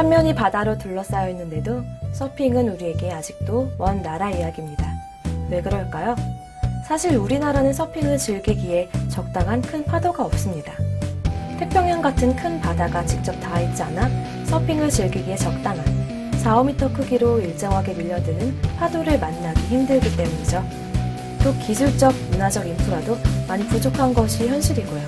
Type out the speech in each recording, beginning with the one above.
삼면이 바다로 둘러싸여 있는데도 서핑은 우리에게 아직도 먼 나라 이야기입니다. 왜 그럴까요? 사실 우리나라는 서핑을 즐기기에 적당한 큰 파도가 없습니다. 태평양 같은 큰 바다가 직접 닿아 있지 않아 서핑을 즐기기에 적당한 4, 5m 크기로 일정하게 밀려드는 파도를 만나기 힘들기 때문이죠. 또 기술적, 문화적 인프라도 많이 부족한 것이 현실이고요.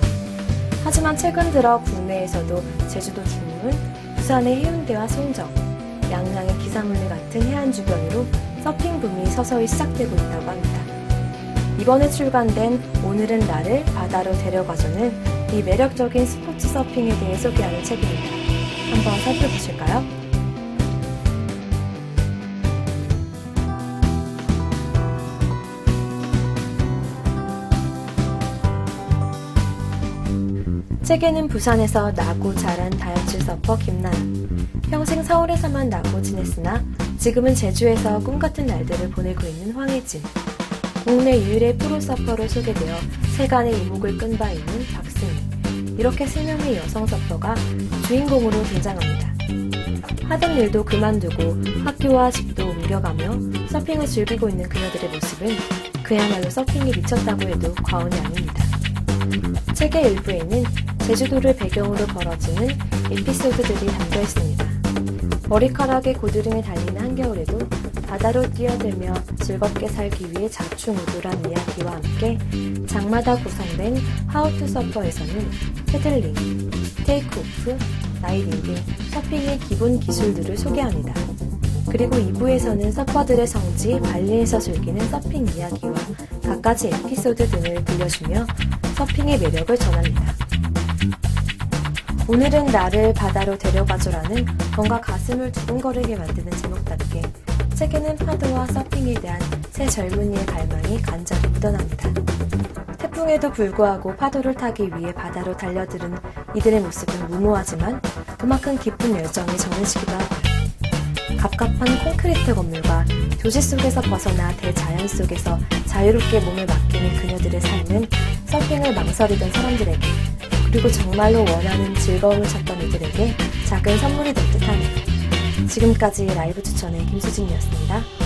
하지만 최근 들어 국내에서도 제주도 중문, 부산의 해운대와 송정, 양양의 기사물리 같은 해안 주변으로 서핑 붐이 서서히 시작되고 있다고 합니다. 이번에 출간된 오늘은 나를 바다로 데려가줘는 이 매력적인 스포츠 서핑에 대해 소개하는 책입니다. 한번 살펴보실까요? 책에는 부산에서 나고 자란 다혈질 서퍼 김나연. 평생 서울에서만 나고 지냈으나 지금은 제주에서 꿈같은 날들을 보내고 있는 황혜진. 국내 유일의 프로 서퍼로 소개되어 세간의 이목을 끈 바 있는 박승희. 이렇게 세 명의 여성 서퍼가 주인공으로 등장합니다. 하던 일도 그만두고 학교와 집도 옮겨가며 서핑을 즐기고 있는 그녀들의 모습은 그야말로 서핑에 미쳤다고 해도 과언이 아닙니다. 책의 일부에는 제주도를 배경으로 벌어지는 에피소드들이 담겨 있습니다. 머리카락에 고드름이 달리는 한겨울에도 바다로 뛰어들며 즐겁게 살기 위해 좌충우돌한 이야기와 함께 장마다 구성된 How to Surf에서는 paddling, take off, riding 등 서핑의 기본 기술들을 소개합니다. 그리고 2부에서는 서퍼들의 성지 발리에서 즐기는 서핑 이야기와 갖가지 에피소드 등을 들려주며 서핑의 매력을 전합니다. 오늘은 나를 바다로 데려가줘라는 뭔가 가슴을 두근거리게 만드는 제목답게 책에는 파도와 서핑에 대한 새 젊은이의 갈망이 간절히 묻어납니다. 태풍에도 불구하고 파도를 타기 위해 바다로 달려드는 이들의 모습은 무모하지만 그만큼 깊은 열정이 전해지기도 하고요. 갑갑한 콘크리트 건물과 도시 속에서 벗어나 대자연 속에서 자유롭게 몸을 맡기는 그녀들의 삶은 서핑을 망설이던 사람들에게 그리고 정말로 원하는 즐거움을 찾던 이들에게 작은 선물이 될 듯하네요. 지금까지 라이브 추천의 김수진이었습니다.